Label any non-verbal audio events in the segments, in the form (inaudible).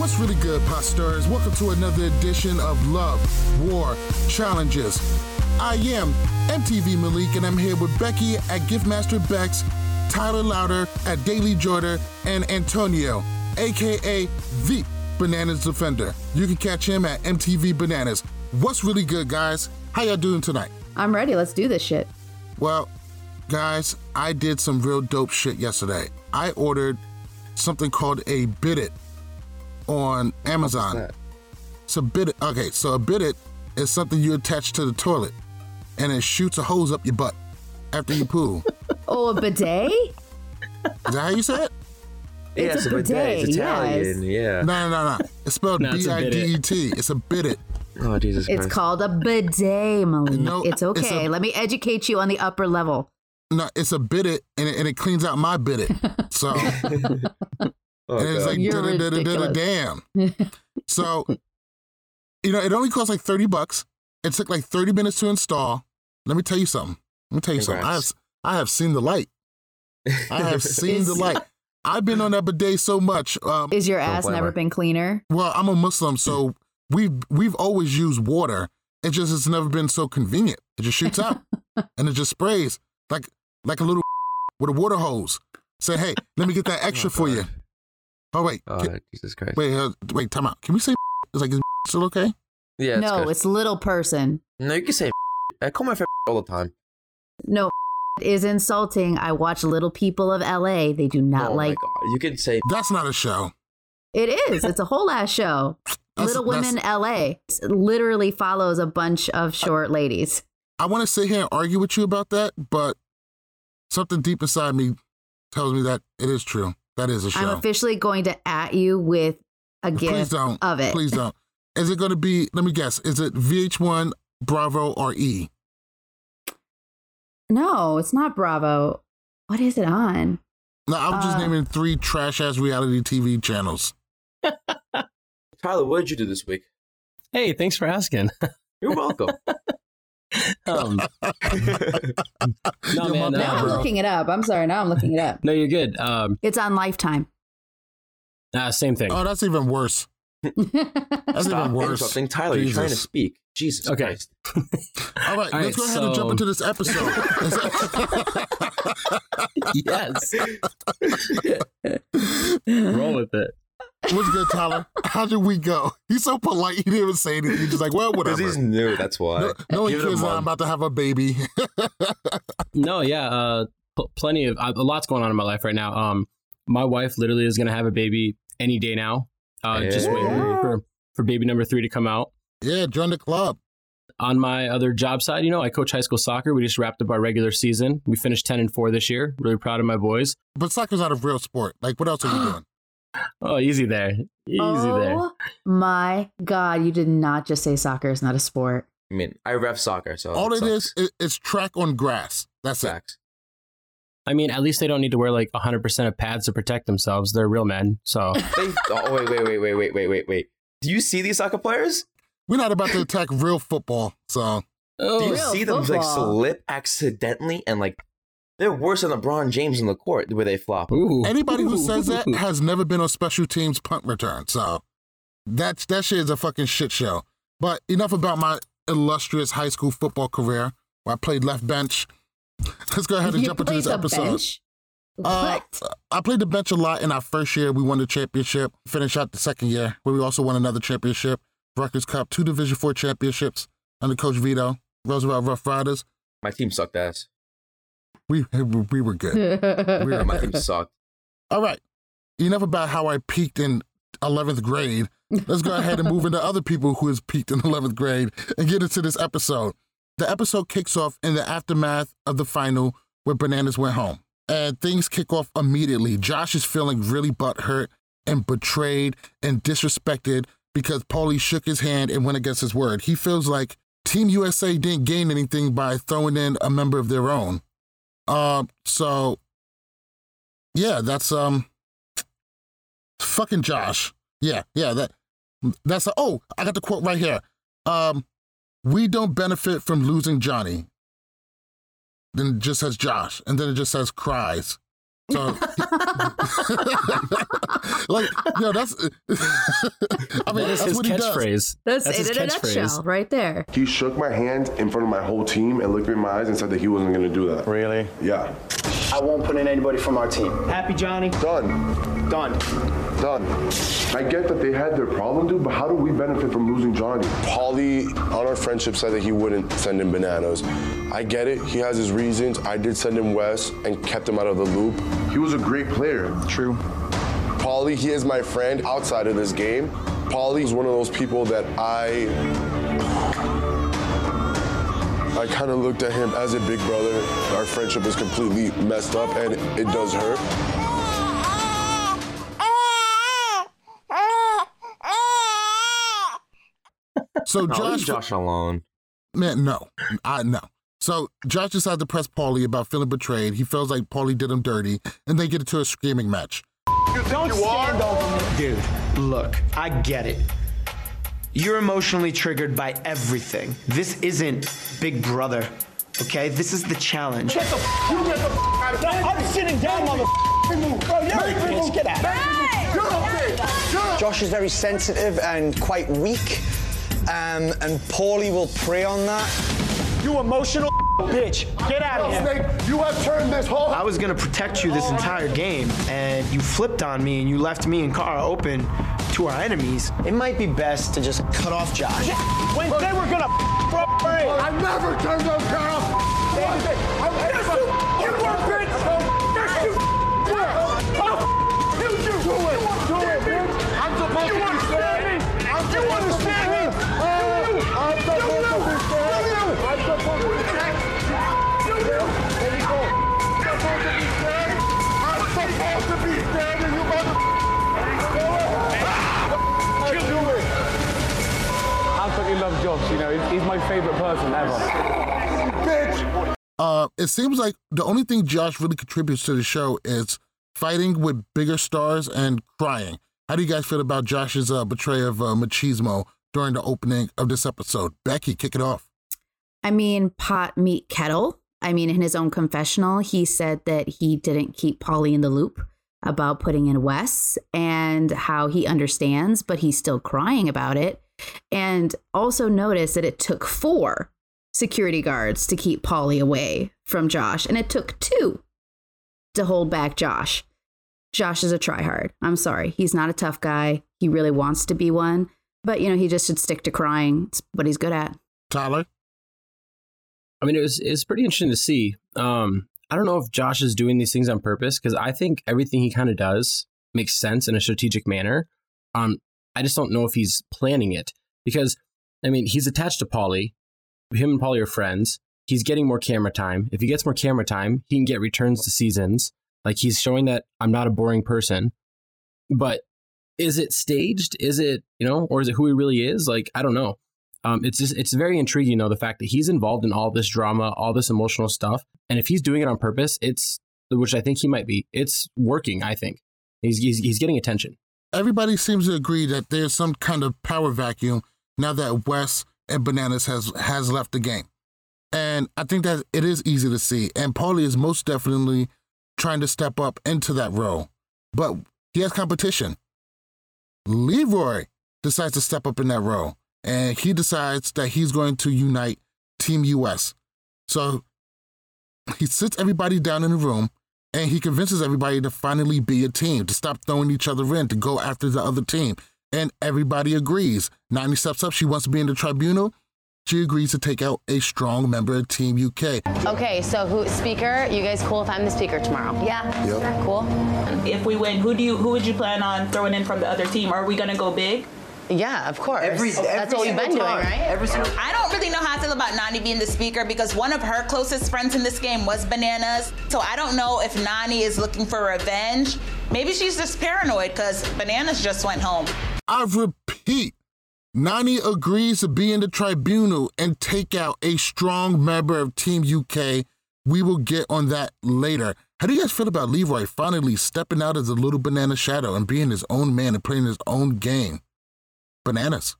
What's really good, pastors? Welcome to another edition of Love, War, Challenges. I am MTV Malik, and I'm here with Becky at Giftmaster Bex, Tyler Louder at Daily Jordan, and Antonio, aka the Bananas Defender. You can catch him at MTV Bananas. What's really good, guys? How y'all doing tonight? I'm ready. Let's do this shit. Well, guys, I did some real dope shit yesterday. I ordered something called a Bidit on Amazon. It's a Bidit. Okay, so a Bidit is something you attach to the toilet, and it shoots a hose up your butt after you poo. (laughs) Oh, a bidet? Is that how you say it? It's yeah, a it's a bidet. bidet, It's yes. Italian. Yeah. No, no, no, no. It's spelled No, it's B a I D E T. It's a Bidit. Oh Jesus Christ. It's called a bidet, Malik. No, it's it's okay. a- Let me educate you on the upper level. No, it's a Bidit, and it, and it cleans out my Bidit. So. (laughs) Oh, and it's God. like You're da da da da ridiculous. damn. so, you know, it only costs like thirty bucks. It took like thirty minutes to install. Let me tell you something. Let me tell you something. I have Congrats. I have seen the light. I have seen the Is- light. I've been on that bidet so much. Um, Is your Don't ass blame never her. been cleaner? well, I'm a Muslim, so we've we've always used water. It just it's never been so convenient. It just shoots out and it just sprays like like a little with a water hose. Say, hey, let me get that extra for you. God. Oh wait, Oh Can- Jesus Christ. Wait, uh, wait, time out. Can we say (laughs) it's like is (laughs) still okay? Yeah. It's no, good. it's little person. No, you can say. (laughs) I call my friend all the time. No, is insulting. I watch Little People of LA. They do not oh like my God. You can say. That's not a show. it. Is it's a whole ass show. That's- Little Women LA It literally follows a bunch of short ladies. I want to sit here and argue with you about that, but something deep inside me tells me that it is true. That is a show. I'm officially going to at you with a Please gift don't. of it. Please don't. Is it going to be? Let me guess. Is it VH1, Bravo, or E? No, it's not Bravo. What is it on? No, I'm just Uh, naming three trash ass reality TV channels. (laughs) Tyler, what did you do this week? Hey, thanks for asking. (laughs) You're welcome. Um, (laughs) no, Yo, my man. bad, Now I'm looking it up. I'm sorry. Now I'm looking it up. no, you're good. Um, It's on Lifetime. uh, same thing. Oh, that's even worse. (laughs) That's Stop even worse. interrupting Tyler. You're trying to speak. Jesus Okay. Christ. (laughs) All right, All let's right, go ahead and jump so- into this episode. yes. Roll with it. What's good, Tyler? How'd we go? He's so polite. He didn't even say anything. He's just like, well, whatever. Because whatever. he's new. That's why. No, no one Give cares that I'm about to have a baby. (laughs) No, yeah. Uh, pl- plenty of uh, a lot's going on in my life right now. Um, my wife literally is gonna have a baby any day now. Uh, just Yeah. waiting for for baby number three to come out. yeah, join the club. On my other job side, you know, I coach high school soccer. We just wrapped up our regular season. We finished ten and four this year. Really proud of my boys. But soccer's not a real sport. Like, what else are you (gasps) doing? Oh, easy there. Easy oh there. oh my god, you did not just say soccer is not a sport. I mean, I ref soccer, so All it sucks. is, it, it's track on grass. That's it. Facts. I mean, at least they don't need to wear like 100% of pads to protect themselves. They're real men. So, (laughs) They, oh wait, wait, wait, wait, wait, wait, wait, wait. Do you see these soccer players? We're not about to attack real football, so oh. Do you Real see them like slip accidentally and like they're worse than LeBron James in the court where they flop. ooh. anybody who says that (laughs) has never been on special teams punt return. So that's that shit is a fucking shit show. But enough about my illustrious high school football career where I played left bench. (laughs) Let's go ahead and You jump into this the episode. bench? Uh, I played the bench a lot in our first year. We won the championship. Finished out the second year, where we also won another championship, Rutgers Cup, two Division Four championships under Coach Vito, Roosevelt Rough Riders. My team sucked ass. We we were good. Yeah, my team sucked. All right, enough about how I peaked in eleventh grade. Let's go ahead and move into other people who has peaked in eleventh grade and get into this episode. The episode kicks off in the aftermath of the final where Bananas went home. And things kick off immediately. Josh is feeling really butthurt and betrayed and disrespected because Paulie shook his hand and went against his word. He feels like Team USA didn't gain anything by throwing in a member of their own. Um, so yeah, that's um fucking Josh. Yeah, yeah, that that's a, oh, I got the quote right here. Um, we don't benefit from losing Johnny. Then it just says Josh, and then it just says cries. So, (laughs) like, yo, that's. (laughs) I mean, that is that's his what he does. catchway. That's, That's his it in a catchphrase. nutshell, right there. He shook my hand in front of my whole team and looked me in my eyes and said that he wasn't going to do that. Really? Yeah. I won't put in anybody from our team. Happy, Johnny? Done. Done. Done. I get that they had their problem, dude, but how do we benefit from losing Johnny? Paulie, on our friendship, said that he wouldn't send him bananas. I get it. He has his reasons. I did send him Wes and kept him out of the loop. He was a great player. True. Paulie, he is my friend outside of this game. Paulie is one of those people that I. I kind of looked at him as a big brother. Our friendship is completely messed up and it does hurt. So No, Josh, Josh alone. man, no, I no. So Josh decides to press Paulie about feeling betrayed. He feels like Paulie did him dirty, and they get into a screaming match. Don't stand over me. Dude, look, I get it. You're emotionally triggered by everything. This isn't Big Brother, okay? This is the challenge. Get the f- you get the f- out of here. I'm sitting down, mother. Bro, you're a bitch. Get out. You're a bitch. You're a Josh is very sensitive and quite weak, um, and Paulie will prey on that. You emotional (laughs) bitch. Get out of here. Snake, you have turned this whole. I was gonna protect you this entire game, and you flipped on me and you left me and Cara open to our enemies. It might be best to just cut off Josh. When they were gonna (laughs) I never turned on Carol. He's, he's my favorite person ever. Bitch. Uh, it seems like the only thing Josh really contributes to the show is fighting with bigger stars and crying. How do you guys feel about Josh's uh, betrayal of uh, machismo during the opening of this episode? Becky, kick it off. I mean, pot, meat, kettle. I mean, in his own confessional, he said that he didn't keep Paulie in the loop about putting in Wes and how he understands, but he's still crying about it. And also notice that it took four security guards to keep Paulie away from Josh, and it took two to hold back Josh. Josh is a tryhard. I'm sorry. He's not a tough guy. He really wants to be one, but you know, he just should stick to crying. It's what he's good at. Tyler? I mean, it was it's pretty interesting to see. Um, I don't know if Josh is doing these things on purpose because I think everything he kind of does makes sense in a strategic manner. Um, I just don't know if he's planning it because, I mean, he's attached to Paulie. Him and Paulie are friends. He's getting more camera time. If he gets more camera time, he can get returns to seasons. Like he's showing that I'm not a boring person. But is it staged? Is it, you know, or is it who he really is? Like, I don't know. Um, it's just, it's very intriguing, though, the fact that he's involved in all this drama, all this emotional stuff. And if he's doing it on purpose, it's, which I think he might be, it's working, I think. He's, he's, he's getting attention. Everybody seems to agree that there's some kind of power vacuum now that Wes and Bananas has has left the game. And I think that it is easy to see. And Paulie is most definitely trying to step up into that role. But he has competition. Leroy decides to step up in that role. And he decides that he's going to unite Team US. So he sits everybody down in the room and he convinces everybody to finally be a team, to stop throwing each other in, to go after the other team. And everybody agrees. Nany steps up. She wants to be in the tribunal. She agrees to take out a strong member of Team UK. Okay, so who speaker? You guys cool if I'm the speaker tomorrow? Yeah. Yep. Cool. If we win, who do you who would you plan on throwing in from the other team? Are we gonna go big? Yeah, of course. Every- That's every what we've been single doing, right? Every single I don't really know how I feel about Nany being the speaker because one of her closest friends in this game was Bananas. So I don't know if Nany is looking for revenge. Maybe she's just paranoid because Bananas just went home. I repeat, Nany agrees to be in the tribunal and take out a strong member of Team UK. We will get on that later. How do you guys feel about Leroy finally stepping out as a little banana shadow and being his own man and playing his own game? Bananas.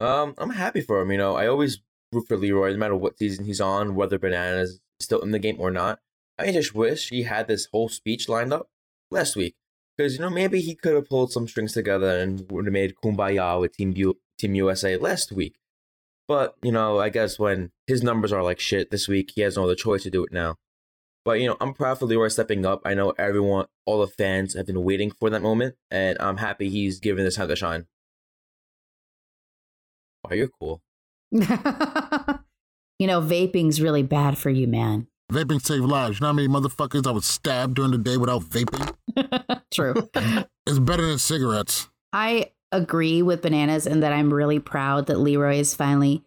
Um, I'm happy for him. You know, I always root for Leroy, no matter what season he's on, whether Bananas is still in the game or not. I just wish he had this whole speech lined up last week, because you know maybe he could have pulled some strings together and would have made kumbaya with Team U- Team USA last week. But you know, I guess when his numbers are like shit this week, he has no other choice to do it now. But you know, I'm proud for Leroy stepping up. I know everyone, all the fans have been waiting for that moment, and I'm happy he's given this time to shine. Oh, you're cool. (laughs) you know, vaping's really bad for you, man. Vaping save lives. You know how many motherfuckers I was stabbed during the day without vaping? (laughs) True. (laughs) it's better than cigarettes. I agree with Bananas and that I'm really proud that Leroy is finally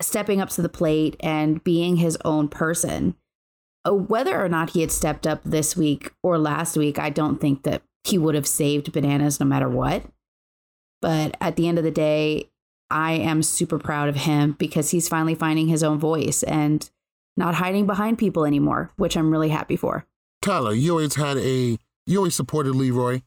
stepping up to the plate and being his own person. Uh, Whether or not he had stepped up this week or last week, I don't think that he would have saved Bananas no matter what. But at the end of the day, I am super proud of him because he's finally finding his own voice and not hiding behind people anymore, which I'm really happy for. Tyler, you always had a, you always supported Leroy.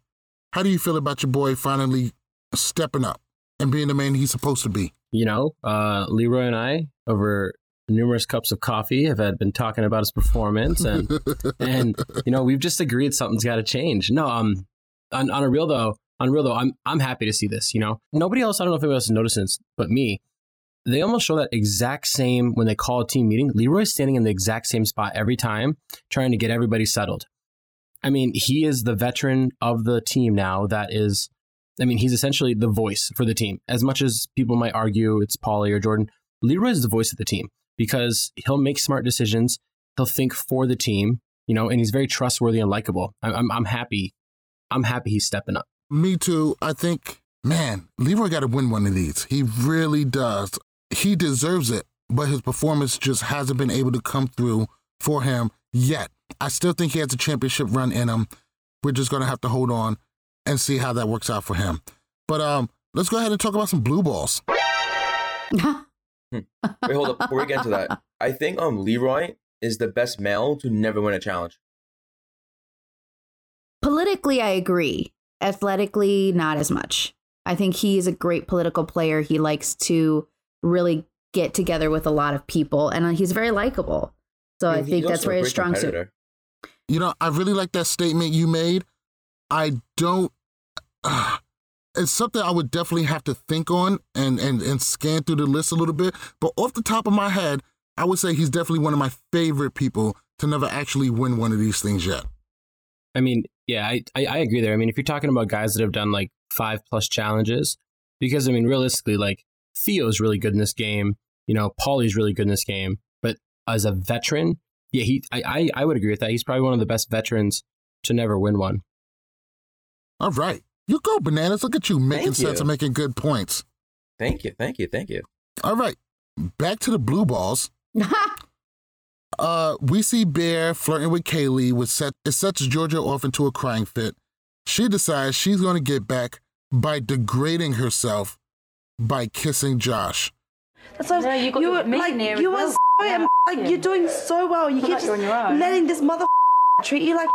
How do you feel about your boy finally stepping up and being the man he's supposed to be? You know, uh, Leroy and I, over numerous cups of coffee, have had been talking about his performance, and (laughs) and you know, we've just agreed something's got to change. No, um, on, on a real though, on a real though, I'm I'm happy to see this. You know, nobody else, I don't know if anybody else noticed this, but me. They almost show that exact same when they call a team meeting. Leroy's standing in the exact same spot every time, trying to get everybody settled. I mean, he is the veteran of the team now. That is, I mean, he's essentially the voice for the team. As much as people might argue it's Paulie or Jordan, Leroy is the voice of the team because he'll make smart decisions. He'll think for the team, you know, and he's very trustworthy and likable. I'm, I'm, I'm happy. I'm happy he's stepping up. Me too. I think, man, Leroy got to win one of these. He really does. He deserves it, but his performance just hasn't been able to come through for him yet. I still think he has a championship run in him. We're just going to have to hold on and see how that works out for him. But um, let's go ahead and talk about some blue balls. Wait, hold up. Before we get into that, I think um Leroy is the best male to never win a challenge. Politically, I agree. Athletically, not as much. I think he's a great political player. He likes to really get together with a lot of people, and uh, he's very likable. So I think that's where his strong suit. You know, I really like that statement you made. I don't. (sighs) it's something I would definitely have to think on and, and and scan through the list a little bit. But off the top of my head, I would say he's definitely one of my favorite people to never actually win one of these things yet. I mean, yeah, I, I, I agree there. I mean, if you're talking about guys that have done like five plus challenges, because I mean, realistically, like Theo's really good in this game. You know, Paulie's really good in this game. But as a veteran, yeah, he I, I, I would agree with that. He's probably one of the best veterans to never win one. All right. You go, bananas. Look at you making Thank sense you. and making good points. Thank you, thank you, thank you. All right. Back to the blue balls. (laughs) uh, we see Bear flirting with Kaylee, which set, it sets Georgia off into a crying fit. She decides she's going to get back by degrading herself by kissing Josh. That's what I was, you got you your were like missionary you were as so, well. am- Yeah. like you're doing so well. You keep like just you're on your own. letting this mother treat you like.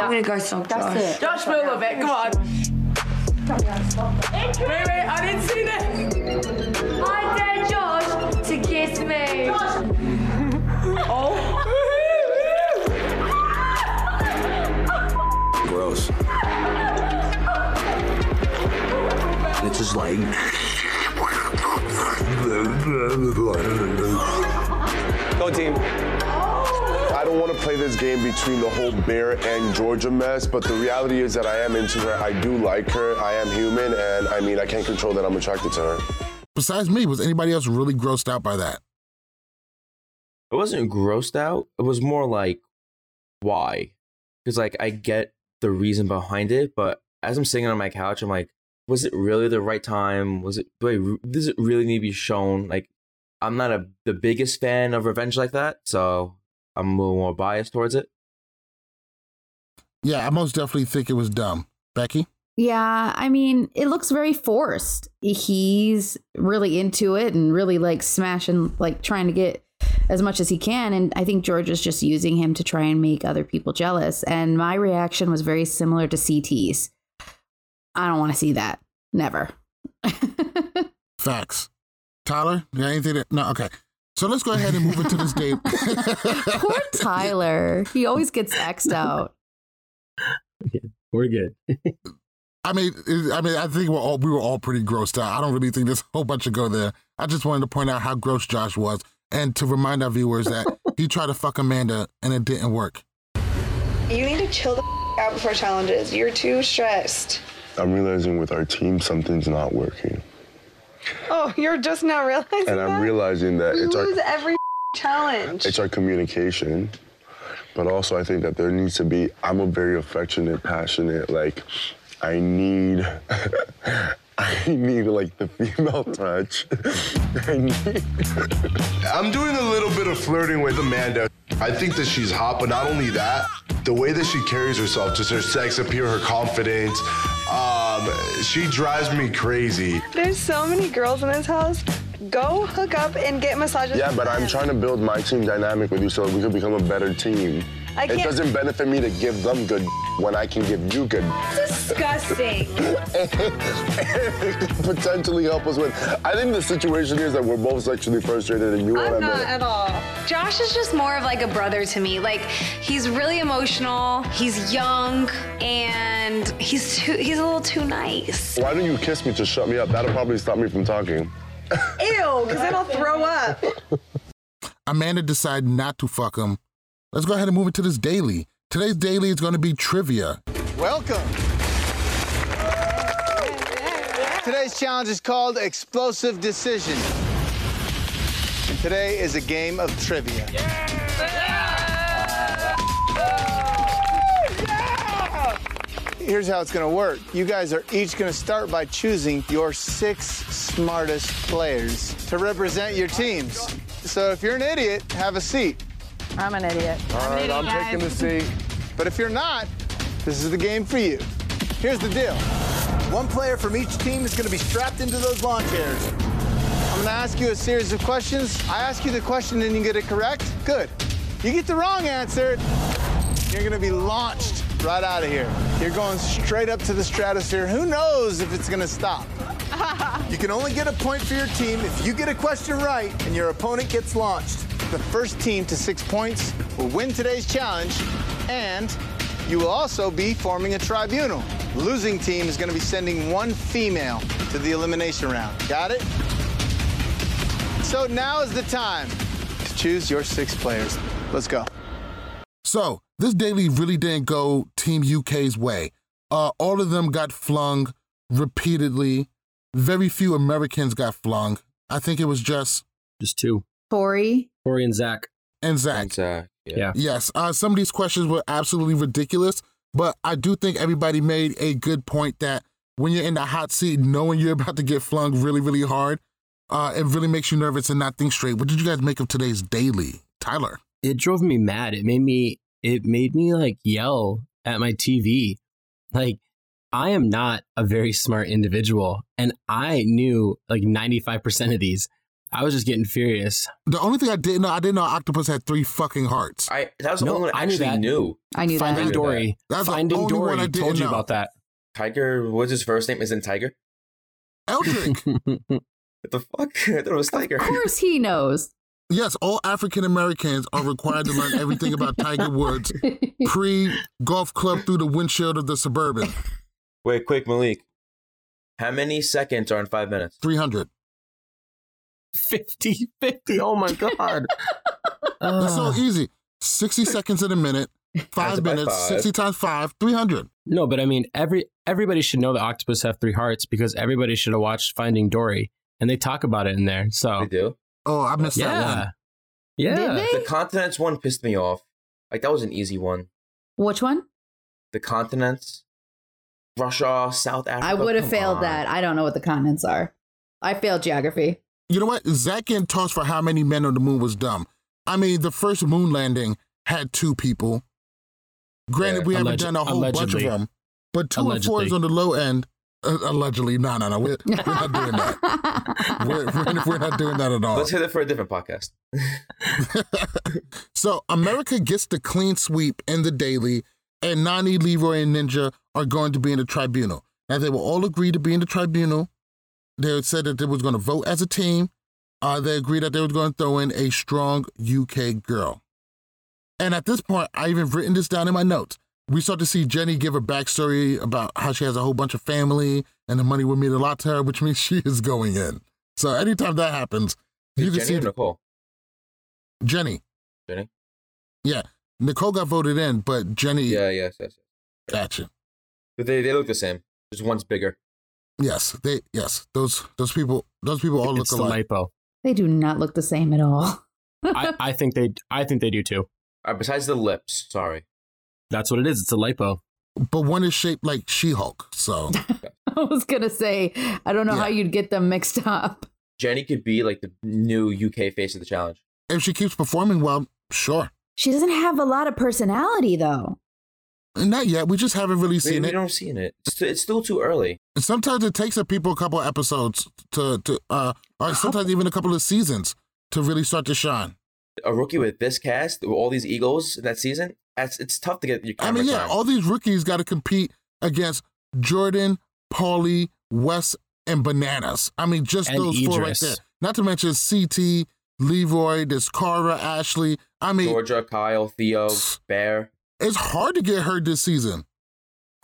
I'm gonna go stalk That's Josh. it. Josh Milovic, come on. Wait, wait, I didn't see that. I dare Josh to kiss me. oh. It's just like. Go team. I don't want to play this game between the whole Bear and Georgia mess, but the reality is that I am into her. I do like her. I am human, and I mean, I can't control that I'm attracted to her. Besides me, was anybody else really grossed out by that? I wasn't grossed out. It was more like, why? Because like I get the reason behind it, but as I'm sitting on my couch, I'm like, was it really the right time? Was it? Do I? re- Does it really need to be shown? Like, I'm not a the biggest fan of revenge like that, so I'm a little more biased towards it. Yeah, I most definitely think it was dumb. Becky? Yeah, I mean, it looks very forced. He's really into it and really like smashing, like trying to get as much as he can. And I think George is just using him to try and make other people jealous. And my reaction was very similar to CT's. I don't want to see that. Never. Facts. Tyler? You got anything to, no, okay. So let's go ahead and move into this date. (laughs) Poor Tyler. He always gets X'd out. (laughs) We're good. I mean, I mean, I think we're all we were all pretty grossed out. I don't really think there's a whole bunch to go there. I just wanted to point out how gross Josh was, and to remind our viewers that (laughs) he tried to fuck Amanda and it didn't work. You need to chill the out before challenges. You're too stressed. I'm realizing with our team, something's not working. Oh, you're just now realizing And I'm realizing that we it's our, lose every challenge. it's our communication. But also, I think that there needs to be, I'm a very affectionate, passionate, like, I need, (laughs) I need, like, the female touch. (laughs) I need, I'm doing a little bit of flirting with Amanda. I think that she's hot, but not only that, the way that she carries herself, just her sex appeal, her confidence, um, she drives me crazy. There's so many girls in this house. Go hook up and get massages. Yeah, but I'm trying to build my team dynamic with you so we can become a better team. I It can't- doesn't benefit me to give them good when I can give you good. Disgusting. (laughs) Potentially help us with. I think the situation is that we're both sexually frustrated and you want I'm not admit at all. Josh is just more of like a brother to me. Like he's really emotional, he's young, and he's too he's a little too nice. Why don't you kiss me to shut me up? That'll probably stop me from talking. Ew, because then I'll throw up. Amanda decided not to fuck him. Let's go ahead and move into this daily. Today's daily is going to be trivia. Welcome. Today's challenge is called Explosive Decision. And today is a game of trivia. Here's how it's going to work. You guys are each going to start by choosing your six smartest players to represent your teams. So if you're an idiot, have a seat. I'm an idiot. All right, I'm taking the seat. But if you're not, this is the game for you. Here's the deal. One player from each team is going to be strapped into those lawn chairs. I'm going to ask you a series of questions. I ask you the question and you get it correct. Good. You get the wrong answer, you're going to be launched right out of here. You're going straight up to the stratosphere. Who knows if it's going to stop? (laughs) You can only get a point for your team if you get a question right and your opponent gets launched. The first team to six points will win today's challenge, and you will also be forming a tribunal. Losing team is going to be sending one female to the elimination round. Got it? So now is the time to choose your six players. Let's go. So this daily really didn't go Team UK's way. Uh, all of them got flung repeatedly. Very few Americans got flung. I think it was just just two. Tori. Tori and Zach. And Zach. And Zach. Yeah. Yes. Uh, some of these questions were absolutely ridiculous, but I do think everybody made a good point that when you're in the hot seat, knowing you're about to get flung really, really hard, uh, it really makes you nervous and not think straight. What did you guys make of today's daily, Tyler? It drove me mad. It made me it made me like yell at my TV. Like I am not a very smart individual, and I knew like 95% of these. I was just getting furious. The only thing I didn't know, I didn't know octopus had three fucking hearts. I that was the No, only one I I knew actually that. knew. I knew Finding that. Dory. That's the Finding only one Dory I didn't told you know. about that. Tiger, what's his first name? Isn't Tiger? Eldrick. (laughs) What the fuck? (laughs) I thought it was Tiger. Of course he knows. yes, all African Americans are required to learn everything about Tiger (laughs) Woods pre golf club through the windshield of the Suburban. Wait, quick, Malik. How many seconds are in five minutes? 300. 50 50. Oh my God. (laughs) That's so easy. 60 seconds in a minute, (laughs) five minutes, five. 60 times five, 300. no, but I mean, every everybody should know that octopus have three hearts because everybody should have watched Finding Dory, and they talk about it in there. So They do. Oh, I missed that one. yeah, yeah. Did they? The continents one pissed me off. Like that was an easy one. Which one? The continents, Russia, South Africa. I would have failed on. that. I don't know what the continents are. I failed geography. You know what? Zach getting tossed for how many men on the moon was dumb. I mean, the first moon landing had two people. Granted, Yeah. we haven't done a whole bunch of them, but two and four is on the low end. Uh, allegedly, no, no, no, we're, we're not doing that. (laughs) We're, we're, we're not doing that at all. Let's hit it for a different podcast. (laughs) so America gets the clean sweep in the daily, and Nany, Leroy, and Ninja are going to be in the tribunal. Now they will all agree to be in the tribunal. They said that they was going to vote as a team. Uh, they agreed that they was going to throw in a strong UK girl. And at this point, I even written this down in my notes. We start to see Jenny give a backstory about how she has a whole bunch of family and the money will mean a lot to her, which means she is going in. So anytime that happens, you can Jenny see or Nicole? Jenny. Jenny. Yeah, Nicole got voted in, but Jenny. Yeah, yes, yes. yes. Gotcha. But they they look the same. Just one's bigger. Yes, they. Yes, those those people. Those people all look it's the alike. lipo. They do not look the same at all. (laughs) I, I think they I think they do too. Uh, besides the lips, sorry. That's what it is. It's a lipo. But one is shaped like She-Hulk. So (laughs) I was gonna say, I don't know how you'd get them mixed up. Jenny could be like the new UK face of the challenge. if she keeps performing well, sure. She doesn't have a lot of personality though. Not yet. We just haven't really seen we it. We don't see it. It's, it's still too early. And sometimes it takes a people a couple of episodes to to uh, or sometimes even a couple of seasons to really start to shine. A rookie with this cast, with all these egos in that season, that's it's tough to get your I mean, yeah, time. all these rookies got to compete against Jordan, Paulie, Wes, and Bananas. I mean, just And those four right there. Not to mention CT, Leroy, there's Cara, Ashley. I mean, Georgia, Kyle, Theo, Bear. It's hard to get hurt this season.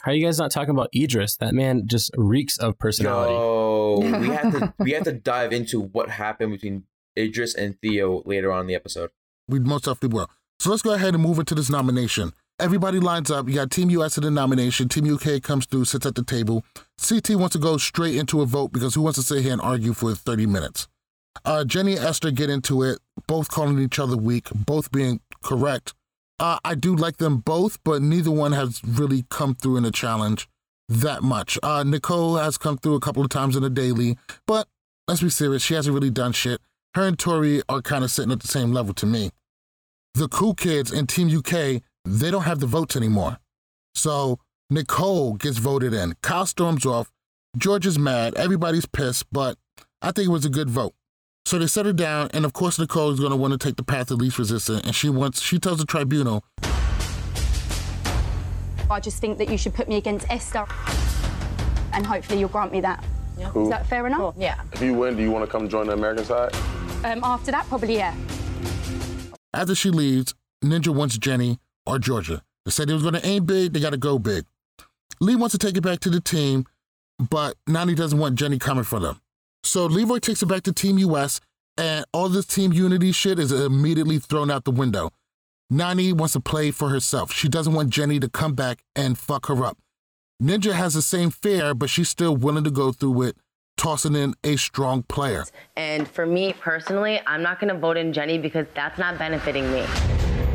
How are you guys not talking about Idris? That man just reeks of personality. Yo, we have to (laughs) we have to dive into what happened between Idris and Theo later on in the episode. We most definitely will. So let's go ahead and move into this nomination. Everybody lines up. You got Team US in the nomination. Team UK comes through, sits at the table. CT wants to go straight into a vote because who wants to sit here and argue for 30 minutes? Uh, Jenny and Esther get into it, both calling each other weak, both being correct. Uh, I do like them both, but neither one has really come through in a challenge that much. Uh, Nicole has come through a couple of times in the daily, but let's be serious, she hasn't really done shit. Her and Tori are kind of sitting at the same level to me. The cool kids in Team UK, they don't have the votes anymore. So Nicole gets voted in. Kyle storms off. George is mad. Everybody's pissed, but I think it was a good vote. So they set her down, and of course Nicole is going to want to take the path of least resistance, and she wants. She tells the tribunal, I just think that you should put me against Esther, and hopefully you'll grant me that. Cool. Is that fair enough? Yeah. If you win, do you want to come join the American side? Um, after that, probably yeah. after she leaves, Ninja wants Jenny or Georgia. They said they was going to aim big, they got to go big. Lee wants to take it back to the team, but Nany doesn't want Jenny coming for them. So Leroy takes it back to Team US, and all this team unity shit is immediately thrown out the window. Nany wants to play for herself. She doesn't want Jenny to come back and fuck her up. Ninja has the same fear, but she's still willing to go through it, tossing in a strong player. And for me personally, I'm not going to vote in Jenny because that's not benefiting me.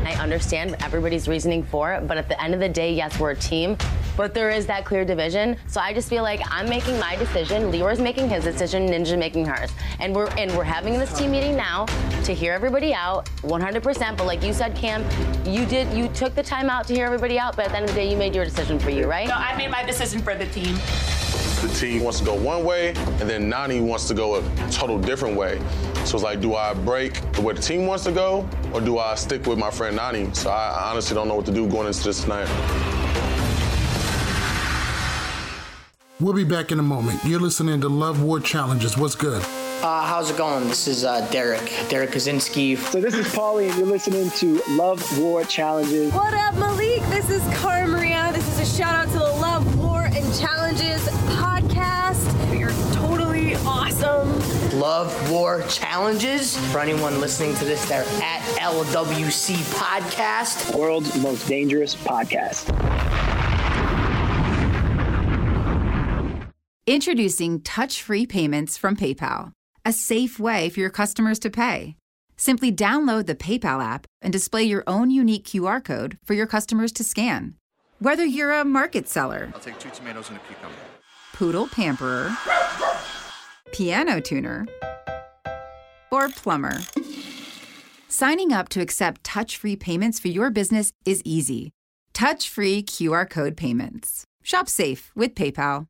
I understand everybody's reasoning for it, but at the end of the day, yes, we're a team, but there is that clear division. So I just feel like I'm making my decision, Leroy's making his decision, Ninja making hers. And we're and we're having this team meeting now to hear everybody out 100%, but like you said, Cam, you did you took the time out to hear everybody out, but at the end of the day, you made your decision for you, right? No, I made my decision for the team. The team wants to go one way, and then Nany wants to go a total different way. So it's like, do I break where the team wants to go, or do I stick with my friend Nany? So I, I honestly don't know what to do going into this tonight. We'll be back in a moment. You're listening to Love War Challenges. What's good? Uh, how's it going? This is uh, Derek, Derek Kosinski. So this is Paulie, and you're listening to Love War Challenges. What up, Malik? This is Cara Maria. This is a shout out to the Love War and Challenges podcast. You're totally awesome. Love War Challenges. For anyone listening to this, they're at LWC Podcast. World's most dangerous podcast. Introducing touch free payments from PayPal, a safe way for your customers to pay. Simply download the PayPal app and display your own unique QR code for your customers to scan. Whether you're a market seller, I'll take two tomatoes and a cucumber. poodle pamperer, piano tuner, or plumber, signing up to accept touch free payments for your business is easy. Touch free QR code payments. Shop safe with PayPal.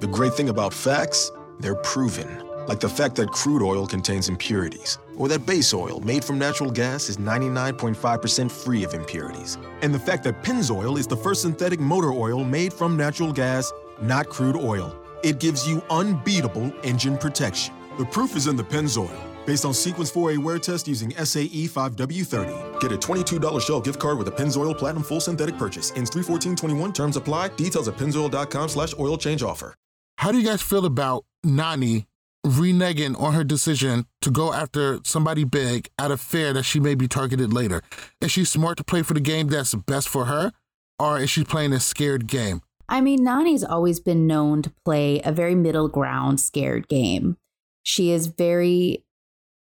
The great thing about facts, they're proven. Like the fact that crude oil contains impurities, or that base oil made from natural gas is 99.5% free of impurities. And the fact that Pennzoil is the first synthetic motor oil made from natural gas, not crude oil. It gives you unbeatable engine protection. The proof is in the Pennzoil. Based on Sequence 4A wear test using SAE 5W30. Get a $22 Shell gift card with a Pennzoil Platinum Full Synthetic purchase. Ends 31421. Terms apply. Details at pennzoil.com slash oil change offer. How do you guys feel about Nany reneging on her decision to go after somebody big out of fear that she may be targeted later? Is she smart to play for the game that's best for her, or is she playing a scared game? I mean, Nany's always been known to play a very middle ground, scared game. She is very,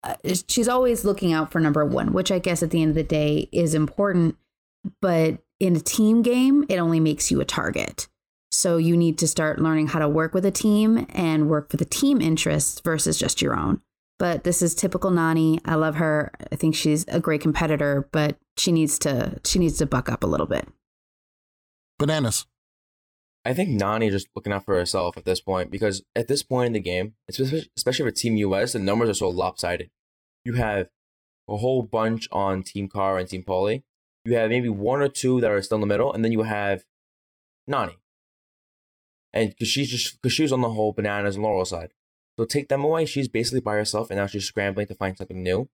uh, she's always looking out for number one, which I guess at the end of the day is important. But in a team game, it only makes you a target. So you need to start learning how to work with a team and work for the team interests versus just your own. But this is typical Nany. I love her. I think she's a great competitor, but she needs to she needs to buck up a little bit. Bananas. I think Nany just looking out for herself at this point because at this point in the game, especially especially for Team US, the numbers are so lopsided. You have a whole bunch on Team Car and Team Paulie. You have maybe one or two that are still in the middle, and then you have Nany. And because she's just because she was on the whole bananas and Laurel side, so take them away. She's basically by herself, and now she's scrambling to find something new.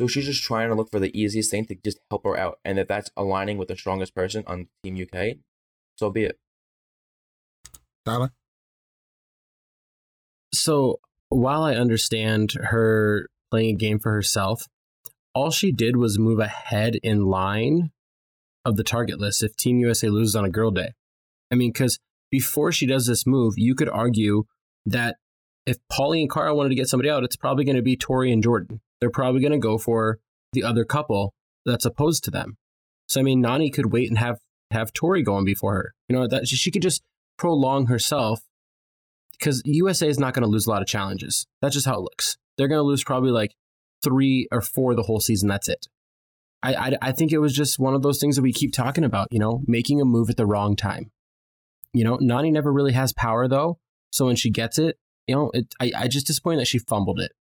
So she's just trying to look for the easiest thing to just help her out, and if that's aligning with the strongest person on Team UK, so be it. Tyler? So while I understand her playing a game for herself, all she did was move ahead in line of the target list if Team USA loses on a girl day. I mean, because before she does this move, you could argue that if Paulie and Cara wanted to get somebody out, it's probably going to be Tori and Jordan. They're probably going to go for the other couple that's opposed to them. So I mean, Nany could wait and have have Tori going before her. You know that she could just prolong herself because USA is not going to lose a lot of challenges. That's just how it looks. They're going to lose probably like three or four the whole season. That's it. I, I I think it was just one of those things that we keep talking about. You know, making a move at the wrong time. You know, Nany never really has power though. So when she gets it, you know, it, I, I just disappointed that she fumbled it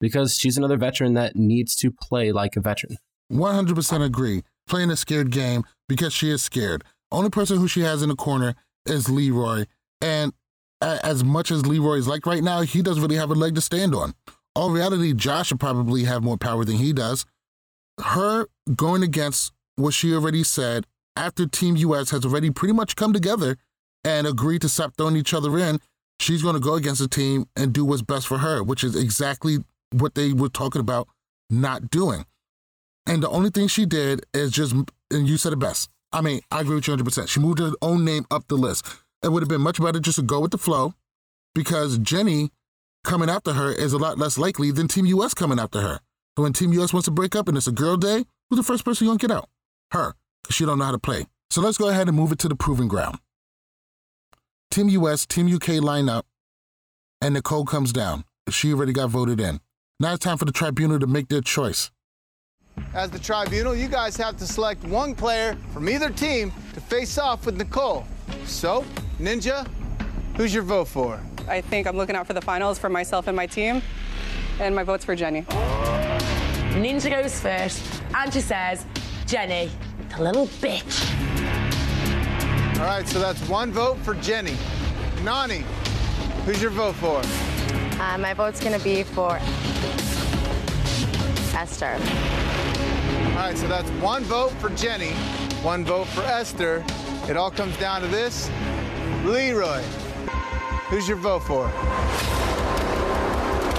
because she's another veteran that needs to play like a veteran. 100% agree. Playing a scared game because she is scared. Only person who she has in the corner is Leroy. And as much as Leroy is like right now, he doesn't really have a leg to stand on. All reality, Josh should probably have more power than he does. Her going against what she already said after Team US has already pretty much come together and agreed to stop throwing each other in, she's going to go against the team and do what's best for her, which is exactly what they were talking about not doing. And the only thing she did is just, and you said it best. I mean, I agree with you 100%. She moved her own name up the list. It would have been much better just to go with the flow because Jenny coming after her is a lot less likely than Team US coming after her. So when Team US wants to break up and it's a girl day, Who's the first person you're gonna get out? Her, because she don't know how to play. So let's go ahead and move it to the proving ground. Team US, Team UK line up, and Nicole comes down. She already got voted in. Now it's time for the tribunal to make their choice. As the tribunal, you guys have to select one player from either team to face off with Nicole. So, Ninja, who's your vote for? I think I'm looking out for the finals for myself and my team, and my vote's for Jenny. Ninja goes first, and she says, Jenny, the little bitch. All right, so that's one vote for Jenny. Nany, who's your vote for? Uh, my vote's gonna be for Esther. All right, so that's one vote for Jenny, one vote for Esther. It all comes down to this. Leroy, who's your vote for?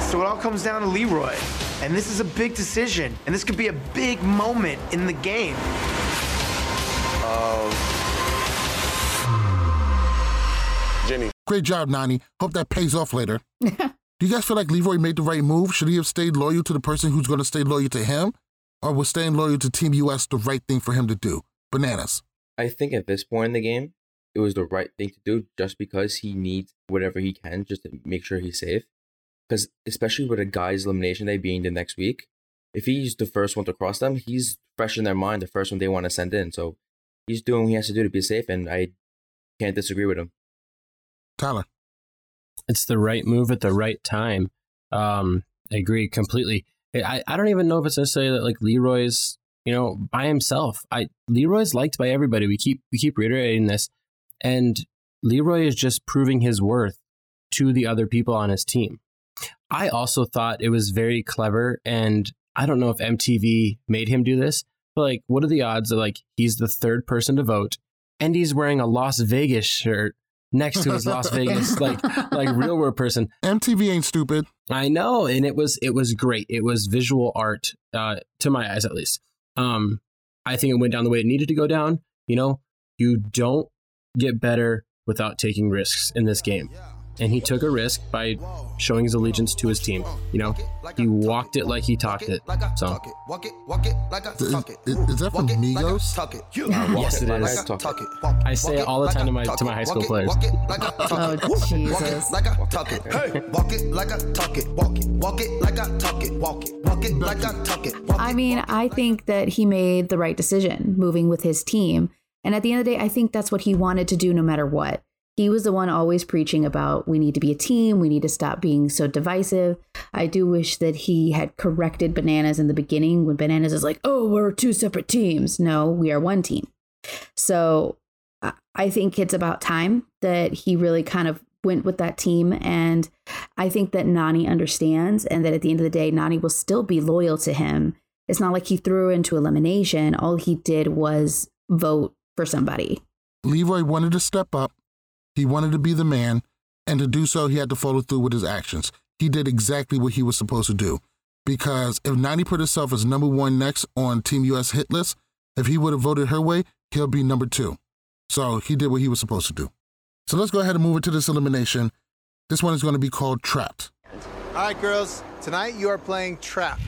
So it all comes down to Leroy. And this is a big decision. And this could be a big moment in the game. Um, Jenny. Great job, Nany. Hope that pays off later. (laughs) Do you guys feel like Leroy made the right move? Should he have stayed loyal to the person who's going to stay loyal to him? Or was staying loyal to Team US the right thing for him to do? Bananas. I think at this point in the game, it was the right thing to do just because he needs whatever he can just to make sure he's safe. Because especially with a guy's elimination day being the next week, if he's the first one to cross them, he's fresh in their mind, the first one they want to send in. So he's doing what he has to do to be safe, and I can't disagree with him. Tyler. It's the right move at the right time. Um, I agree completely. I, I don't even know if it's necessarily that like Leroy's, you know, by himself. I Leroy's liked by everybody. We keep we keep reiterating this. And Leroy is just proving his worth to the other people on his team. I also thought it was very clever and I don't know if MTV made him do this, but like what are the odds that like he's the third person to vote and he's wearing a Las Vegas shirt next to his Las Vegas like like real world person. (laughs) MTV ain't stupid. I know, and it was it was great. It was visual art uh, to my eyes, at least. Um, I think it went down the way it needed to go down. You know, you don't get better without taking risks in this game. And he took a risk by showing his allegiance to his team. You know, he walked it like he talked it. So, Is, is that from Migos? yes, it is. I say it all the time to my to my high school players. Oh Jesus! Hey, walk it like I talk it, walk it, walk it like I talk it, walk it, walk it like I talk it. I mean, I think that he made the right decision moving with his team. And at the end of the day, I think that's what he wanted to do no matter what. He was the one always preaching about we need to be a team, we need to stop being so divisive. I do wish that he had corrected Bananas in the beginning when Bananas is like, oh, we're two separate teams. No, we are one team. So I- think it's about time that he really kind of went with that team. And I think that Nany understands and that at the end of the day, Nany will still be loyal to him. It's not like he threw into elimination. All he did was vote for somebody. Leroy wanted to step up. He wanted to be the man. And to do so, he had to follow through with his actions. He did exactly what he was supposed to do. Because if Nany put herself as number one next on Team US hit list, if he would have voted her way, he'll be number two. So he did what he was supposed to do. So let's go ahead and move into this elimination. This one is going to be called Trapped. All right, girls, tonight you are playing Trapped.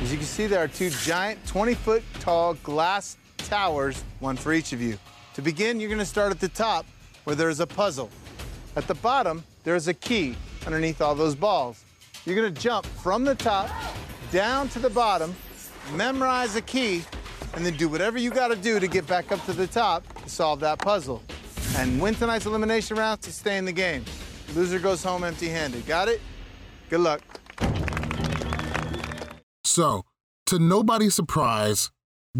As you can see, there are two giant 20 foot tall glass towers, one for each of you. To begin, you're going to start at the top where there is a puzzle. At the bottom, there is a key underneath all those balls. You're to jump from the top down to the bottom, memorize a key, and then do whatever you got to do to get back up to the top to solve that puzzle. And win tonight's elimination round to stay in the game. Loser goes home empty handed. Got it? Good luck. So, to nobody's surprise,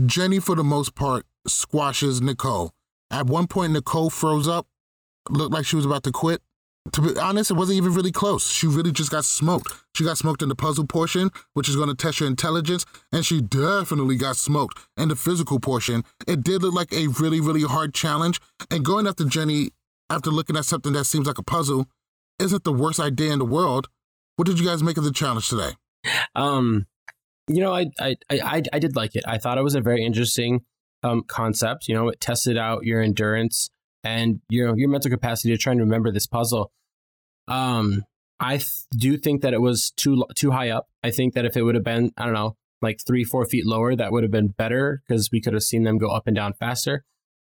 Jenny, for the most part, squashes Nicole. At one point, Nicole froze up, looked like she was about to quit. To be honest, it wasn't even really close. She really just got smoked. She got smoked in the puzzle portion, which is going to test your intelligence, and she definitely got smoked in the physical portion. It did look like a really, really hard challenge. And going after Jenny after looking at something that seems like a puzzle isn't the worst idea in the world. What did you guys make of the challenge today? Um, you know, I, I I I did like it. I thought it was a very interesting um, concept. You know, it tested out your endurance and your your mental capacity to try and remember this puzzle. Um, I th- do think that it was too too high up. I think that if it would have been, I don't know, like three, four feet lower, that would have been better because we could have seen them go up and down faster.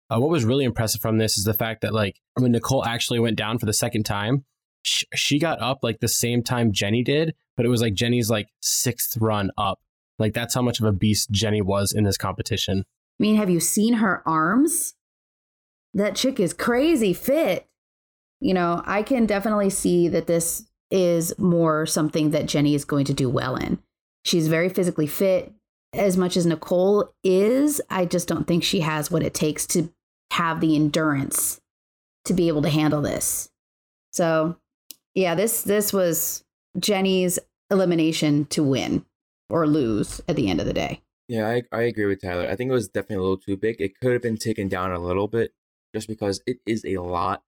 Uh, what was really impressive from this is the fact that like when Nicole actually went down for the second time, sh- she got up like the same time Jenny did, but it was like Jenny's like sixth run up. Like that's how much of a beast Jenny was in this competition. I mean, have you seen her arms? That chick is crazy fit. You know, I can definitely see that this is more something that Jenny is going to do well in. She's very physically fit. As much as Nicole is, I just don't think she has what it takes to have the endurance to be able to handle this. So, yeah, this this was Jenny's elimination to win or lose at the end of the day. Yeah, I, I agree with Tyler. I think it was definitely a little too big. It could have been taken down a little bit just because it is a lot.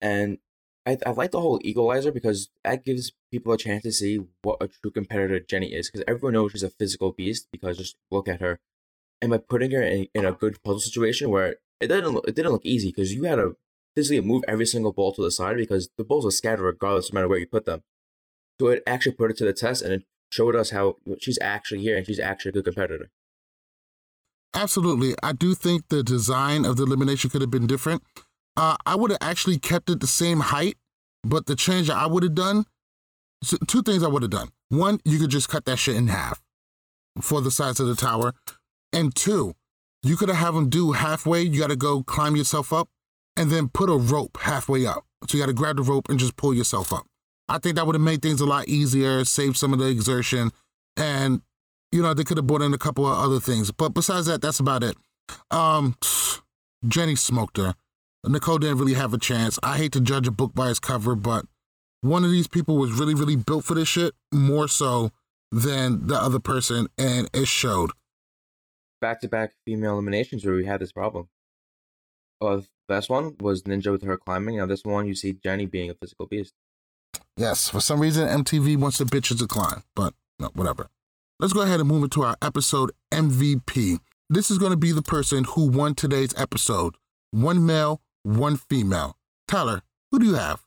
And I, I like the whole equalizer because that gives people a chance to see what a true competitor Jenny is. Because everyone knows she's a physical beast because just look at her. And by putting her in, in a good puzzle situation where it didn't it didn't look easy because you had to physically move every single ball to the side because the balls are scattered regardless no matter where you put them. So it actually put it to the test and it showed us how she's actually here and she's actually a good competitor. Absolutely. I do think the design of the elimination could have been different. Uh, I would have actually kept it the same height, but the change I would have done, so two things I would have done. One, you could just cut that shit in half for the size of the tower. And two, you could have them do halfway. You got to go climb yourself up and then put a rope halfway up. So you got to grab the rope and just pull yourself up. I think that would have made things a lot easier, saved some of the exertion, and you know they could have brought in a couple of other things. But besides that, that's about it. Um, (sighs) Jenny smoked her. Nicole didn't really have a chance. I hate to judge a book by its cover, but one of these people was really, really built for this shit more so than the other person, and it showed. Back to back female eliminations where we had this problem. Uh, the best one was Ninja with her climbing. Now this one you see Jenny being a physical beast. Yes, for some reason MTV wants the bitches to climb, but no, whatever. Let's go ahead and move into our episode MVP. This is going to be the person who won today's episode. One male, one female. Tyler, who do you have?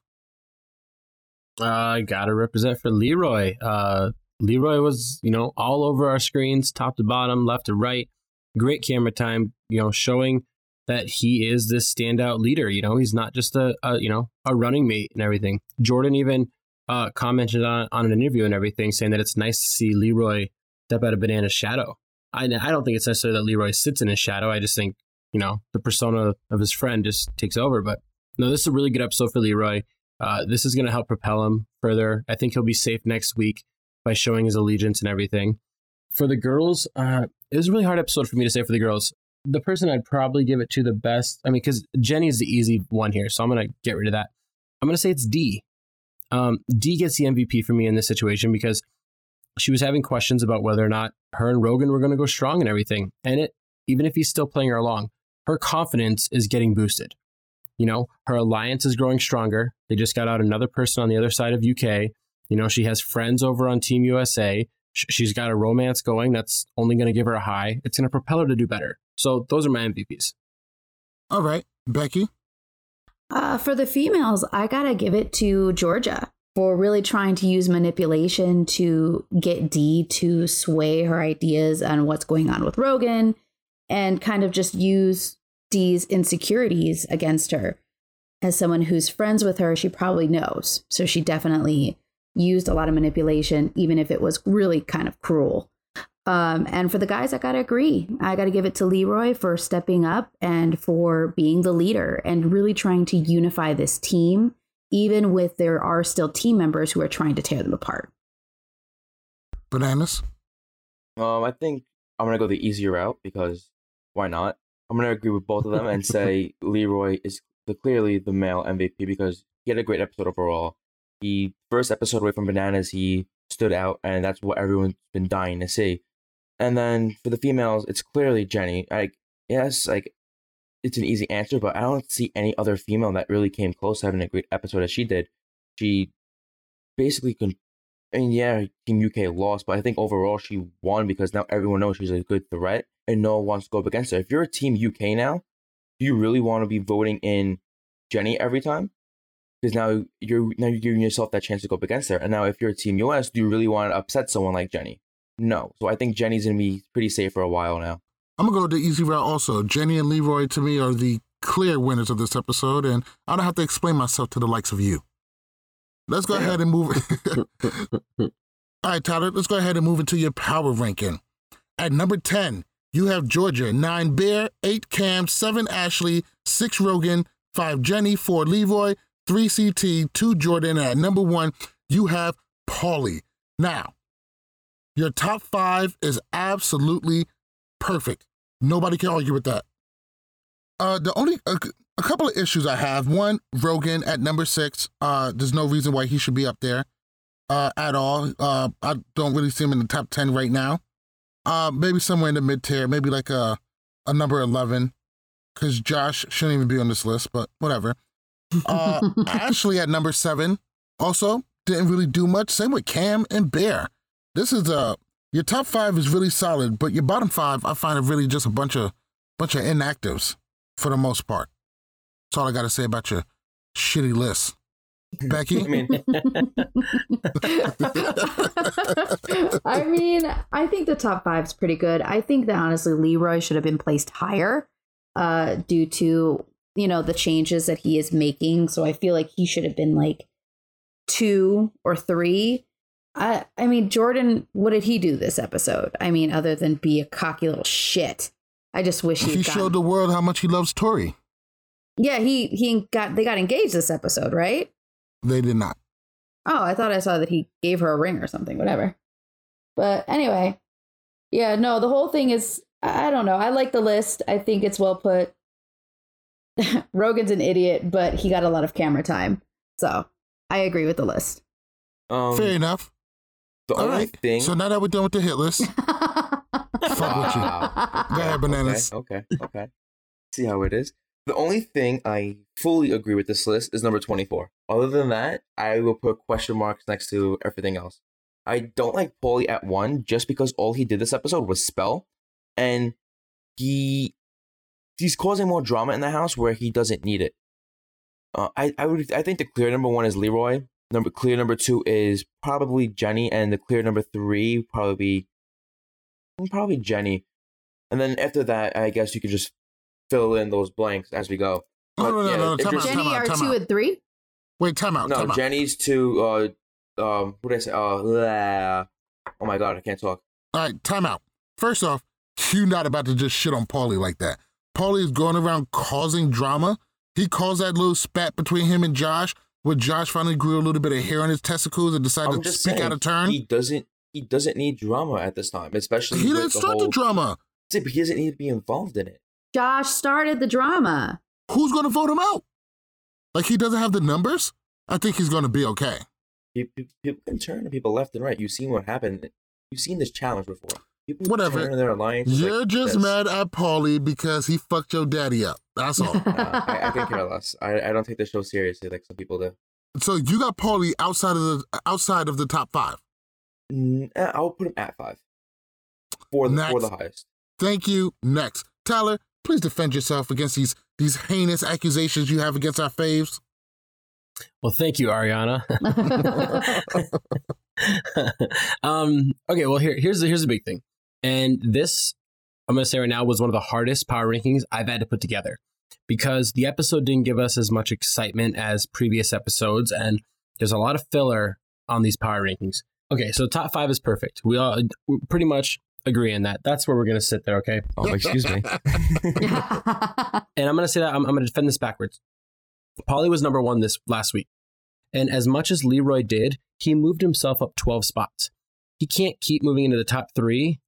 Uh, I gotta represent for Leroy. Uh, Leroy was, you know, all over our screens, top to bottom, left to right. Great camera time, you know, showing that he is this standout leader. You know, he's not just a, a you know a running mate and everything. Jordan even uh, commented on on an interview and everything, saying that it's nice to see Leroy step out of Banana's shadow. I I don't think it's necessarily that Leroy sits in his shadow. I just think you know the persona of his friend just takes over. But no, this is a really good episode for Leroy. Uh, this is going to help propel him further. I think he'll be safe next week by showing his allegiance and everything. For the girls, uh, it was a really hard episode for me to say for the girls the person I'd probably give it to the best, I mean, because Jenny's the easy one here, so I'm going to get rid of that. I'm going to say it's Dee. Um, Dee gets the MVP for me in this situation because she was having questions about whether or not her and Rogan were going to go strong and everything. And it, even if he's still playing her along, her confidence is getting boosted. You know, her alliance is growing stronger. They just got out another person on the other side of UK. You know, she has friends over on Team USA. She's got a romance going that's only going to give her a high. It's going to propel her to do better. So those are my MVPs. All right, Becky. Uh, for the females, I gotta give it to Georgia for really trying to use manipulation to get Dee to sway her ideas on what's going on with Rogan and kind of just use Dee's insecurities against her. As someone who's friends with her, she probably knows. So she definitely used a lot of manipulation, even if it was really kind of cruel. Um, and for the guys, I got to agree. I got to give it to Leroy for stepping up and for being the leader and really trying to unify this team, even with there are still team members who are trying to tear them apart. Bananas? Um, I think I'm going to go the easier route because why not? I'm going to agree with both of them and say (laughs) Leroy is the, clearly the male MVP because he had a great episode overall. He first episode away from Bananas, he stood out, and that's what everyone's been dying to see. And then for the females, it's clearly Jenny. Like, yes, like it's an easy answer, but I don't see any other female that really came close to having a great episode as she did. She basically. I mean, yeah, Team UK lost, but I think overall she won because now everyone knows she's a good threat and no one wants to go up against her. If you're a Team UK now, do you really want to be voting in Jenny every time? Because now you're now you're giving yourself that chance to go up against her. And now if you're a Team US, do you really want to upset someone like Jenny? No. So I think Jenny's gonna be pretty safe for a while now. I'm gonna go the easy route also. Jenny and Leroy to me are the clear winners of this episode, and I don't have to explain myself to the likes of you. Let's go ahead and move. (laughs) (laughs) All right, Tyler, let's go ahead and move into your power ranking. At number 10, you have Georgia, 9 Bear, 8 Cam, 7 Ashley, 6 Rogan, 5 Jenny, 4 Leroy, 3 CT, 2 Jordan, and at number 1, you have Paulie. Now, your top 5 is absolutely perfect. Nobody can argue with that. Uh, the only a, a couple of issues I have. One, Rogan at number six. Uh, there's no reason why he should be up there, uh, at all. Uh, I don't really see him in the top ten right now. Uh, maybe somewhere in the mid tier, maybe like a a number eleven, because Josh shouldn't even be on this list, but whatever. Uh, (laughs) Ashley at number seven also didn't really do much. Same with Cam and Bear. This is a your top five is really solid, but your bottom five I find it really just a bunch of bunch of inactives for the most part. That's all I got to say about your shitty list. Becky? I mean, (laughs) I mean, I think the top five is pretty good. I think that honestly, Leroy should have been placed higher uh, due to you know the changes that he is making. So I feel like he should have been like two or three. I I mean, Jordan, what did he do this episode? I mean, other than be a cocky little shit. I just wish he he showed the world how much he loves Tori. Yeah, he he got they got engaged this episode, right? They did not. Oh, I thought I saw that he gave her a ring or something, whatever. But anyway, yeah, no, the whole thing is I I don't know. I like the list. I think it's well put. (laughs) Rogan's an idiot, but he got a lot of camera time. So I agree with the list. Um, Fair enough. The All only right. thing. So now that we're done with the hit list, (laughs) fuck with you. Go ahead, bananas. Okay, okay, okay. See how it is. The only thing I fully agree with this list is number 24. Other than that, I will put question marks next to everything else. I don't like Paulie at one just because all he did this episode was spell, and he he's causing more drama in the house where he doesn't need it. Uh, I I would I think the clear number one is Leroy. Number clear number two is probably Jenny, and the clear number three probably probably Jenny. And then after that, I guess you could just fill in those blanks as we go. No, no, no, yeah, no, it time out, just- time Jenny out, are time two out. and three. Wait, time out. no, time out. Jenny's to uh um what did I say? Uh blah. oh my god, I can't talk. All right, time out. First off, you're not about to just shit on Paulie like that. Paulie is going around causing drama. He caused that little spat between him and Josh, where Josh finally grew a little bit of hair on his testicles and decided I'm to speak saying, out of turn. He doesn't he doesn't need drama at this time, especially He with didn't the start the drama. See, he doesn't need to be involved in it. Josh started the drama. Who's going to vote him out? Like he doesn't have the numbers? I think he's going to be okay. People, people can turn to people left and right. You've seen what happened. You've seen this challenge before. People Whatever. their alliances. You're like just this. mad at Paulie because he fucked your daddy up. That's all. (laughs) Uh, I, I can care less. I, I don't take the show seriously like some people do. so you got Paulie outside of the outside of the top five. Eh, I'll put him at five for the, for the highest. Thank you. Next, Tyler, please defend yourself against these these heinous accusations you have against our faves. Well, thank you, Ariana. (laughs) (laughs) um, okay, well here here's the here's the big thing. And this I'm gonna say right now was one of the hardest power rankings I've had to put together. Because the episode didn't give us as much excitement as previous episodes, and there's a lot of filler on these power rankings. Okay, so top five is perfect. We all we pretty much agree on that. That's where we're gonna sit there, okay? Oh, excuse me. (laughs) and I'm going to say that I'm, I'm going to defend this backwards. Paulie was number one this last week. And as much as Leroy did, he moved himself up 12 spots. He can't keep moving into the top three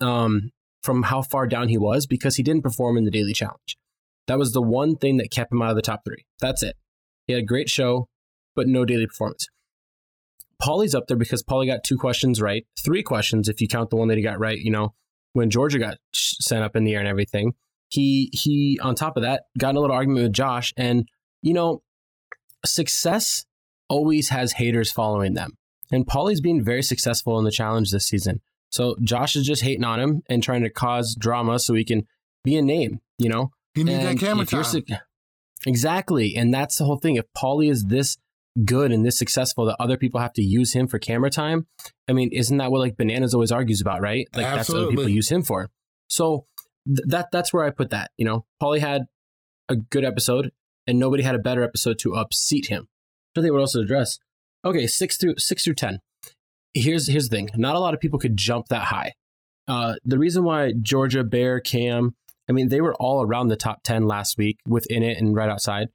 um, from how far down he was because he didn't perform in the daily challenge. That was the one thing that kept him out of the top three. That's it. He had a great show, but no daily performance. Paulie's up there because Paulie got two questions right, three questions if you count the one that he got right. You know, when Georgia got sent up in the air and everything, he he on top of that got in a little argument with Josh, and you know, success always has haters following them, and Paulie's being very successful in the challenge this season. So Josh is just hating on him and trying to cause drama so he can be a name. You know, He needs that camera time. Exactly. And that's the whole thing. If Paulie is this good and this successful that other people have to use him for camera time. I mean, isn't that what like Bananas always argues about, right? Like that's what other people use him for. So th- that that's where I put that. You know, Paulie had a good episode, and nobody had a better episode to upseat him. I think what else to address. Okay, six through six through ten. Here's here's the thing. Not a lot of people could jump that high. Uh, the reason why Georgia, Bear, Cam, I mean, they were all around the top ten last week within it and right outside.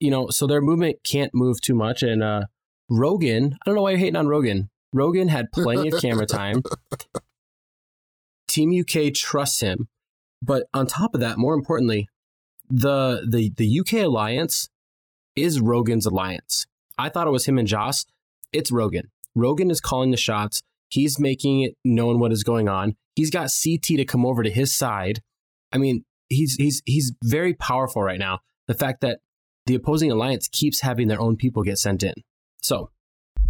You know, so their movement can't move too much. And uh, Rogan, I don't know why you're hating on Rogan. Rogan had plenty of camera time. (laughs) Team UK trusts him, but on top of that, more importantly, the the the UK alliance is Rogan's alliance. I thought it was him and Joss. It's Rogan. Rogan is calling the shots. He's making it known what is going on. He's got CT to come over to his side. I mean, he's he's he's very powerful right now. The fact that the opposing alliance keeps having their own people get sent in. So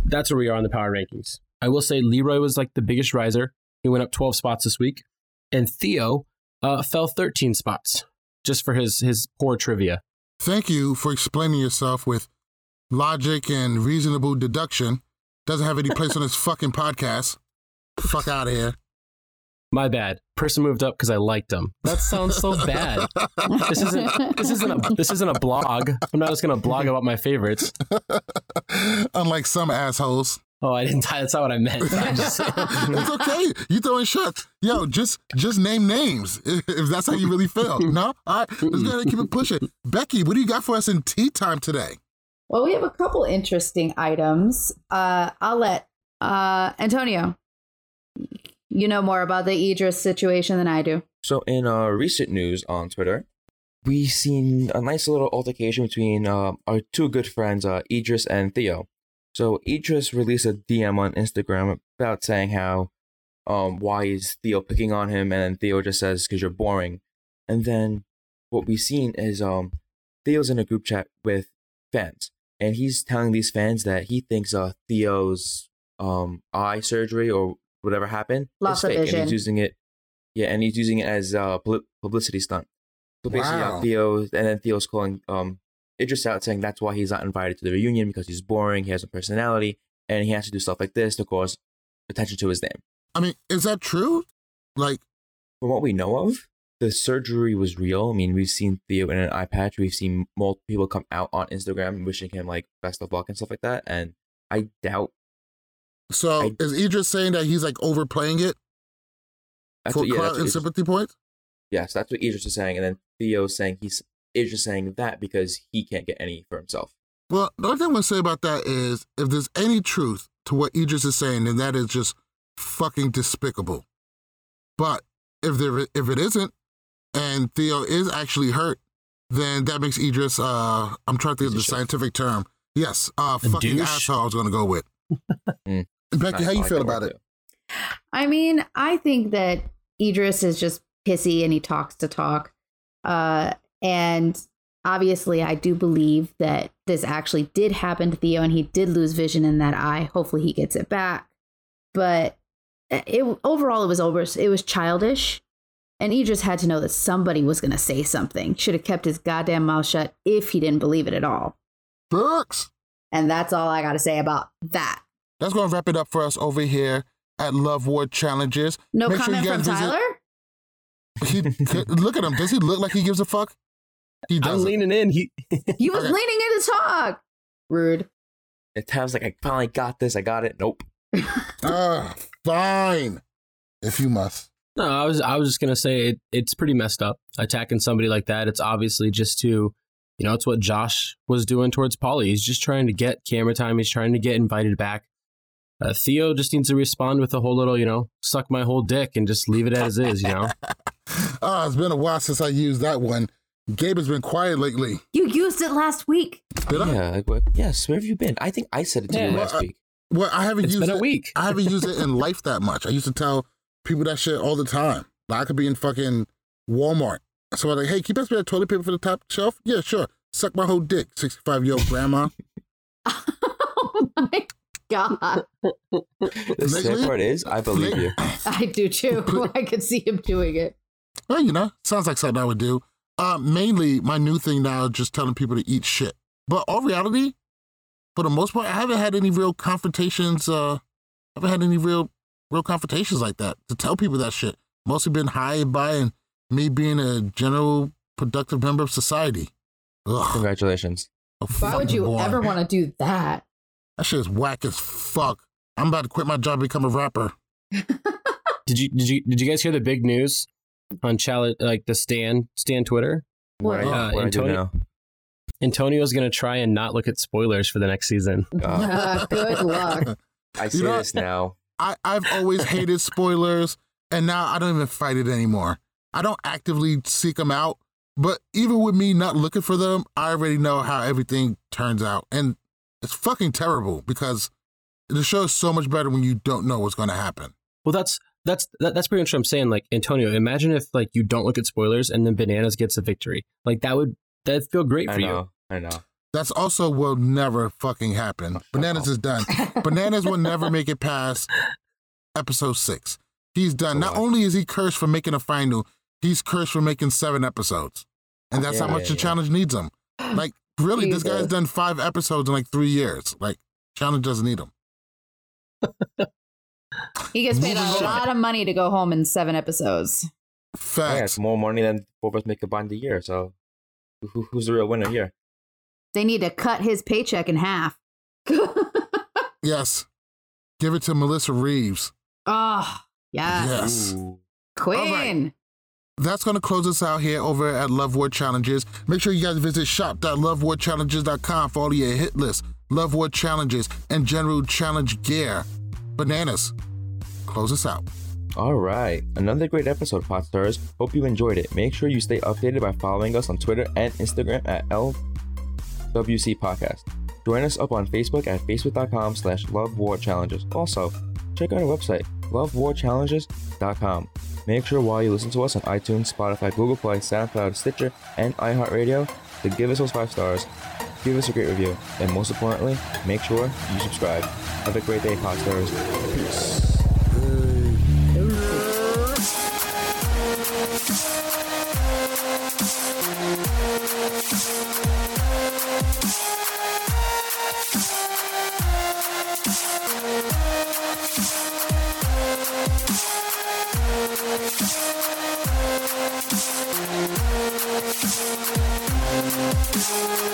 that's where we are on the power rankings. I will say Leroy was like the biggest riser. He went up 12 spots this week. And Theo uh, fell 13 spots just for his his poor trivia. Thank you for explaining yourself with logic and reasonable deduction. Doesn't have any place on this fucking podcast. Fuck out of here. My bad. Person moved up because I liked them. That sounds so bad. this isn't this isn't a this isn't a blog. I'm not just gonna blog about my favorites. (laughs) Unlike some assholes. Oh, I didn't. That's not what I meant. I'm just (laughs) saying. it's okay. You throwing shots. Yo, just just name names (laughs) if if that's how you really feel. No? All right, let's go ahead and keep it pushing. Becky, what do you got for us in tea time today? Well, we have a couple interesting items. Uh, I'll let uh, Antonio. You know more about the Idris situation than I do. So in uh, recent news on Twitter, we seen a nice little altercation between uh, our two good friends, uh, Idris and Theo. So Idris released a DM on Instagram about saying how, um, why is Theo picking on him, and then Theo just says because you're boring. And then what we've seen is um, Theo's in a group chat with fans, and he's telling these fans that he thinks uh Theo's um eye surgery or whatever happened Loss is of fake, and he's using it yeah, and he's using it as a pub- publicity stunt. So basically, uh, Wow. Theo, and then Theo's calling um Idris out saying that's why he's not invited to the reunion because he's boring, he has a personality, and he has to do stuff like this to cause attention to his name. I mean, is that true? Like, From what we know of, the surgery was real. I mean, we've seen Theo in an eye patch. We've seen multiple people come out on Instagram wishing him like best of luck and stuff like that. And I doubt so is Idris saying that he's like overplaying it that's for what, yeah, crowd and sympathy points? Yes, that's what Idris is saying, and then Theo's saying he's Idris saying that because he can't get any for himself. Well, the only thing I'm gonna say about that is if there's any truth to what Idris is saying, then that is just fucking despicable. But if there if it isn't, and Theo is actually hurt, then that makes Idris uh I'm trying to think of the scientific term. Yes, uh A fucking douche? asshole I was gonna go with. (laughs) Mm. Becky, how you feel about it? I mean, I think that Idris is just pissy and he talks to talk. Uh, and obviously, I do believe that this actually did happen to Theo and he did lose vision in that eye. Hopefully, he gets it back. But it overall, it was over. It was childish. And Idris had to know that somebody was going to say something. Should have kept his goddamn mouth shut if he didn't believe it at all. Burks. And that's all I got to say about that. That's gonna wrap it up for us over here at Love War Challenges. No Make comment you from visit- Tyler? (laughs) He, look at him. Does he look like he gives a fuck? He I'm doesn't. leaning in. He (laughs) He was Okay. leaning in to talk. Rude. And Tav's like, I finally got this. I got it. Nope. Ah, fine. If you must. No, I was I was just gonna say it, it's pretty messed up attacking somebody like that. It's obviously just to, you know, it's what Josh was doing towards Paulie. He's just trying to get camera time. He's trying to get invited back. Uh, Theo just needs to respond with a whole little, you know, suck my whole dick and just leave it as is. You know, (laughs) Ah, it's been a while since I used that one. Gabe has been quiet lately. You used it last week. Did I? Yeah, like what? Yes, where have you been? I think I said it to you last Well, I- week. Well, I haven't It's used been a it. week. I haven't used it in (laughs) life that much. I used to tell people that shit all the time. Like I could be in fucking Walmart. So I'm like, hey, can you pass me that toilet paper for the top shelf? Yeah, sure. Suck my whole dick, 65 year old grandma. (laughs) (laughs) Oh my god. The sad part is, I believe you. I do too. (laughs) I could see him doing it. Well, you know, sounds like something I would do. Uh, mainly, my new thing now is just telling people to eat shit. But all reality, for the most part, I haven't had any real confrontations. Uh, I haven't had any real, real confrontations like that to tell people that shit. Mostly been hired by and me being a general productive member of society. Ugh. Congratulations. Why would you boy. ever want to do that? That shit is whack as fuck. I'm about to quit my job and become a rapper. (laughs) Did you did you did you guys hear the big news on challenge like the Stan Stan Twitter? What? Uh, What I do Antonio, Antonio's gonna try and not look at spoilers for the next season. Uh, (laughs) (laughs) good luck. I see You know- this now. I, I've always (laughs) hated spoilers, and now I don't even fight it anymore. I don't actively seek them out, but even with me not looking for them, I already know how everything turns out. And it's fucking terrible because the show is so much better when you don't know what's going to happen. Well, that's that's that, that's pretty much what I'm saying. Like Antonio, imagine if like you don't look at spoilers and then Bananas gets a victory. Like that would that'd feel great I for you. I know. That's also will never fucking happen. Bananas is done. Bananas will never make it (laughs) past episode six. He's done. Not only is he cursed for making a final, he's cursed for making seven episodes. And that's how much yeah, the yeah. challenge needs him. Like, really, this guy's done five episodes in like three years. Like, challenge doesn't need him. (laughs) He gets paid a Moving lot of money to go home in seven episodes. Yeah, it's more money than four of us make combined a year. So, who- who, who's the real winner here? They need to cut his paycheck in half. (laughs) Yes. Give it to Melissa Reeves. Oh, yes. Yes. Queen. That's going to close us out here over at Love War Challenges. Make sure you guys visit shop.lovewarchallenges.com for all your hit lists, Love War Challenges, and general challenge gear. Bananas, close us out. All right, another great episode, Pot Stars. Hope you enjoyed it. Make sure you stay updated by following us on Twitter and Instagram at LWC Podcast. Join us up on Facebook at facebook.com slash Love War Challenges. Also, check out our website, lovewarchallenges.com. Make sure while you listen to us on iTunes, Spotify, Google Play, SoundCloud, Stitcher, and iHeartRadio to give us those five stars, give us a great review, and most importantly, make sure you subscribe. Have a great day, Pot Stars. Peace.